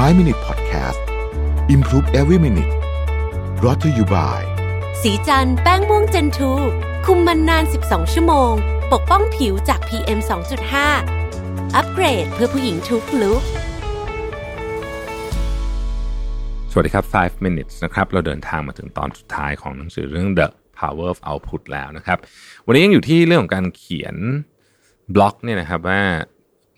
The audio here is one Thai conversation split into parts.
5 Minute Podcast Improve Every Minute brought to you by สีจันแป้งม่วงเจนทูคุมมันนาน 12 ชั่วโมง ปกป้องผิวจาก PM 2.5 อัปเกรดเพื่อผู้หญิงทุกลุกสวัสดีครับ 5 minutes นะครับ เราเดินทางมาถึงตอนสุดท้ายของหนังสือเรื่อง The Power of Output แล้วนะครับ วันนี้ยังอยู่ที่เรื่องของการเขียนบล็อกเนี่ยนะครับว่า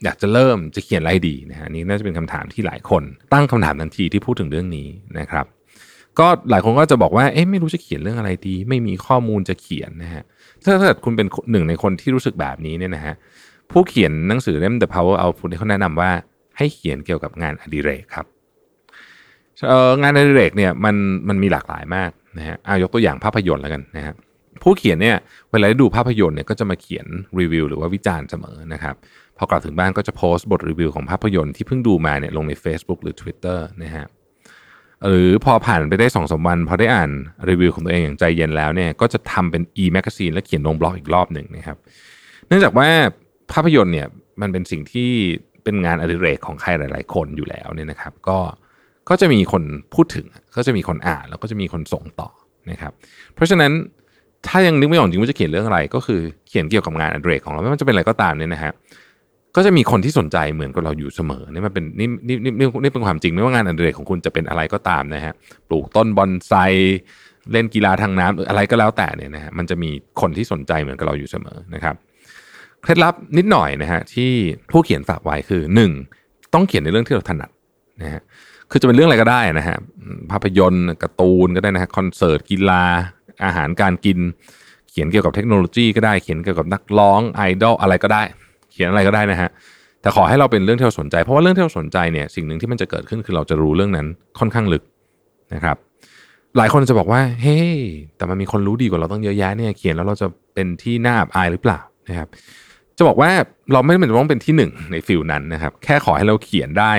อยากจะเริ่มจะเขียนอะไรดีนะฮะนี่น่าจะเป็นคำถามที่หลายคน ตั้งคำถามทันทีที่พูดถึงเรื่องนี้นะครับ ก็หลายคนก็จะบอกว่าเอ๊ะไม่รู้จะเขียนเรื่องอะไรดี ไม่มีข้อมูลจะเขียนนะฮะถ้าเกิดคุณเป็นหนึ่งในคนที่รู้สึกแบบนี้เนี่ยนะฮะผู้เขียนหนังสือเล่ม The Power of Output เขาแนะนำว่าให้เขียนเกี่ยวกับงานอดิเรกครับงานอดิเรกเนี่ยมันมันมีหลากหลายมากนะฮะเอายกตัวอย่างภาพยนตร์แล้วกันนะฮะผู้เขียนเนี่ยเวลาดูภาพยนตร์เนี่ยก็จะมาเขียนรีวิวหรือว่าวิจารณ์เสมอนะครับ พอกลับถึงบ้านก็จะโพสต์บทรีวิวของภาพยนตร์ที่เพิ่งดูมาเนี่ยลงใน Facebook หรือ Twitter นะฮะหรือพอผ่านไปได้สองสามวัน พอได้อ่านรีวิวของตัวเองอย่างใจเย็นแล้วเนี่ยก็จะทำเป็น e-magazine และเขียนลงบล็อกอีกรอบหนึ่งนะครับ เนื่องจากว่าภาพยนตร์เนี่ยมันเป็นสิ่งที่เป็นงานอดิเรกของใครหลาย ๆ คนอยู่แล้วเนี่ยนะครับ ก็ก็จะมีคนพูดถึง ก็จะมีคนอ่านแล้วก็จะมีคนส่งต่อนะครับ เพราะฉะนั้นถ้ายังนึกไม่ออกจริงว่าจะเขียนเรื่องอะไร ก็คือเขียนเกี่ยวกับงานอดิเรกของเราไม่ว่าจะเป็นอะไรก็ตามเนี่ยนะฮะ ก็จะมีคนที่สนใจเหมือนกับเราอยู่เสมอนี่มันเป็นนี่นี่นี่นี่เป็นความจริงไม่ว่างานอดิเรกของคุณจะเป็นอะไรก็ตามนะฮะปลูกต้นบอนไซเล่นกีฬาทางน้ำหรืออะไรก็แล้วแต่เนี่ยนะฮะมันจะมีคนที่สนใจเหมือนกับเราอยู่เสมอนะครับเคล็ดลับนิดหน่อยนะฮะที่ผู้เขียนฝากไว้คือหนึ่งต้องเขียนในเรื่องที่เราถนัดนะฮะคือจะเป็นเรื่องอะไรก็ได้นะฮะภาพยนตร์การ์ตูนก็ได้นะฮะคอนเสิร์ตกีฬาอาหารการกิน เขียนเกี่ยวกับเทคโนโลยีก็ได้เขียนเกี่ยวกับนักร้องไอดอลอะไรก็ได้ เขียนอะไรก็ได้นะฮะแต่ขอให้เราเป็นเรื่องที่เราสนใจเพราะว่าเรื่องที่เราสนใจเนี่ยสิ่งหนึ่งที่มันจะเกิดขึ้นคือเราจะรู้เรื่องนั้นค่อนข้างลึกนะครับ หลายคนจะบอกว่าเฮ้ยแต่มันมีคนรู้ดีกว่าเราต้องเยอะแยะเนี่ยเขียนแล้วเราจะเป็นที่น่าอับอายหรือเปล่านะครับ จะบอกว่าเราไม่จำเป็นต้องเป็นที่หนึ่งในฟิลนั้นนะครับ แค่ขอให้เราเขียนได้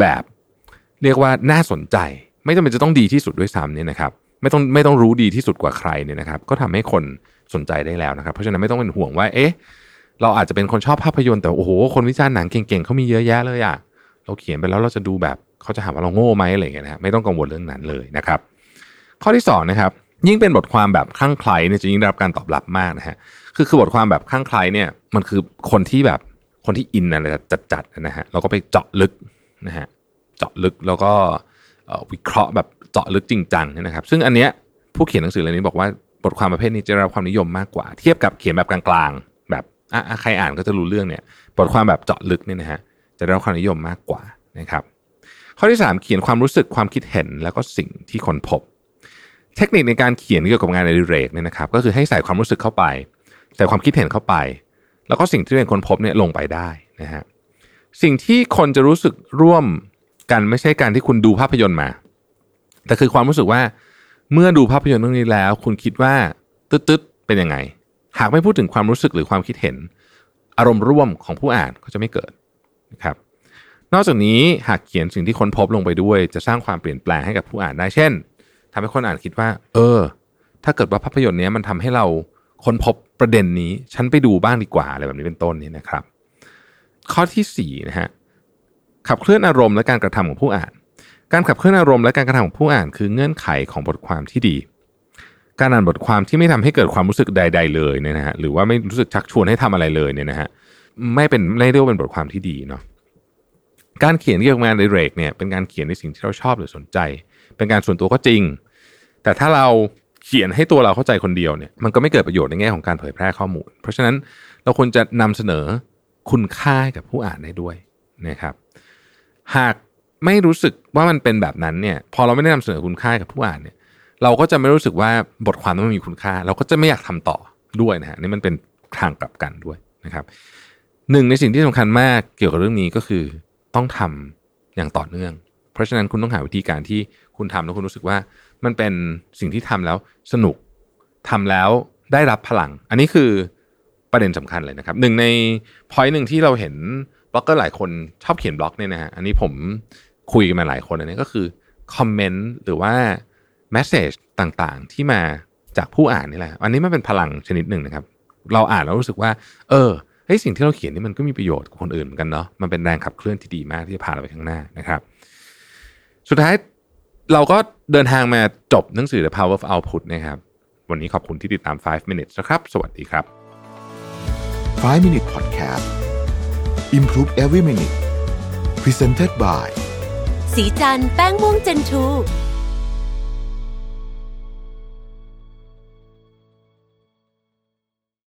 แบบเรียกว่าน่าสนใจ ไม่จำเป็นจะต้องดีที่สุดด้วยซ้ำเนี่ยนะครับ ไม่ต้องไม่ต้องรู้ดีที่สุดกว่าใครเนี่ยนะครับ ก็ทำให้คนสนใจได้แล้วนะครับ เพราะฉะนั้นไม่ต้องเป็นห่วงว่าเอ๊ะ เราอาจจะเป็นคนชอบภาพยนตร์แต่โอ้โหคนวิจารณ์หนังเก่งๆเขามีเยอะแยะเลยอะเราเขียนไปแล้วเราจะดูแบบเขาจะหาว่าเราโง่ไหมอะไรอย่างเงี้ยนะไม่ต้องกังวลเรื่องนั้นเลยนะครับ ข้อที่สองนะครับยิ่งเป็นบทความแบบคลั่งไคล้เนี่ยจะยิ่งได้รับการตอบรับมากนะฮะคือคือบทความแบบคลั่งไคล้เนี่ยมันคือคนที่แบบคนที่อินอะไรจัดๆนะฮะเราก็ไปเจาะลึกนะฮะเจาะลึกแล้วก็วิเคราะห์แบบเจาะลึกจริงจังนะครับ ซึ่งอันเนี้ยผู้เขียนหนังสือเล่มนี้บอกว่าบทความประเภทนี้จะได้รับความนิยมมากกว่า เทียบกับเขียนแบบกลาง อะใครอ่านก็จะรู้เรื่องเนี่ยบทความแบบเจาะลึกเนี่ยนะฮะจะได้รับความนิยมมากกว่านะครับ ข้อที่ 3 เขียนความรู้สึกความคิดเห็นแล้วก็สิ่งที่คนพบ เทคนิคในการเขียนเกี่ยวกับงานอดิเรกเนี่ยนะครับ ก็คือให้ใส่ความรู้สึกเข้าไป ใส่ความคิดเห็นเข้าไป แล้วก็สิ่งที่เป็นคนพบเนี่ยลงไปได้นะฮะสิ่งที่คนจะรู้สึกร่วมกันไม่ใช่การที่คุณดูภาพยนตร์มา แต่คือความรู้สึกว่าเมื่อดูภาพยนตร์เรื่องนี้แล้ว คุณคิดว่าตึ๊ดๆเป็นยังไง หากไม่พูดถึงความรู้สึกหรือความคิดเห็น อารมณ์ร่วมของผู้อ่านก็จะไม่เกิดนะครับนอกจากนี้หากเขียนสิ่งที่ค้นพบลงไปด้วย จะสร้างความเปลี่ยนแปลงให้กับผู้อ่านได้เช่นทำให้คนอ่านคิดว่า เออ ถ้าเกิดว่าภาพยนตร์นี้มันทำให้เราค้นพบประเด็นนี้ ฉันไปดูบ้างดีกว่าอะไรแบบนี้เป็นต้นนี่นะครับ ข้อที่4นะฮะขับเคลื่อนอารมณ์และการกระทำของผู้อ่าน การขับเคลื่อนอารมณ์และการกระทำของผู้อ่าน คือเงื่อนไขของบทความที่ดี การอ่านบทความที่ไม่ทำให้เกิดความรู้สึกใด ๆ เลยเนี่ยนะฮะหรือว่าไม่รู้สึกชักชวนให้ทำอะไรเลยเนี่ยนะฮะไม่เป็นไม่เรียกว่าเป็นบทความที่ดีเนาะการเขียนเกี่ยวกับงานในเรกเนี่ยเป็นการเขียนในสิ่งที่เราชอบหรือสนใจ เป็นการส่วนตัวก็จริง แต่ถ้าเราเขียนให้ตัวเราเข้าใจคนเดียวเนี่ยมันก็ไม่เกิดประโยชน์ในแง่ของการเผยแพร่ข้อมูล เพราะฉะนั้นเราควรจะนำเสนอคุณค่าให้กับผู้อ่านได้ด้วยนะครับ หากไม่รู้สึกว่ามันเป็นแบบนั้นเนี่ยพอเราไม่ได้นำเสนอคุณค่ากับผู้อ่านเนี่ย เราก็จะไม่รู้สึกว่าบทความนั้นมันมีคุณค่า เราก็จะไม่อยากทำต่อด้วยนะฮะนี่มันเป็นทางกลับกันด้วยนะครับหนึ่งในสิ่งที่สำคัญมากเกี่ยวกับเรื่องนี้ก็คือต้องทำอย่างต่อเนื่อง เพราะฉะนั้นคุณต้องหาวิธีการที่คุณทำแล้วคุณรู้สึกว่ามันเป็นสิ่งที่ทำแล้วสนุกทำแล้วได้รับพลัง อันนี้คือประเด็นสำคัญเลยนะครับหนึ่งใน point หนึ่งที่เราเห็นบล็อกเกอร์หลายคนชอบเขียนบล็อกเนี่ยนะฮะอันนี้ผมคุยกันมาหลายคนอันนี้ก็คือ comment หรือว่า แมสเซจต่างๆ ที่มาจากผู้อ่านนี่แหละ อันนี้มันเป็นพลังชนิดหนึ่งนะครับ เราอ่านแล้วรู้สึกว่า เออไอสิ่งที่เราเขียนนี่มันก็มีประโยชน์กับคนอื่นเหมือนกันเนาะ มันเป็นแรงขับเคลื่อนที่ดีมากที่จะพาเราไปข้างหน้านะครับ สุดท้ายเราก็เดินทางมาจบหนังสือ The Power of Output นะครับ วันนี้ขอบคุณที่ติดตาม 5 minutes นะครับ สวัสดีครับ 5 minute podcast improve every minute presented by สีจันแป้งม่วงเจนทู